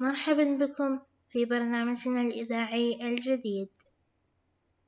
مرحبا بكم في برنامجنا الإذاعي الجديد.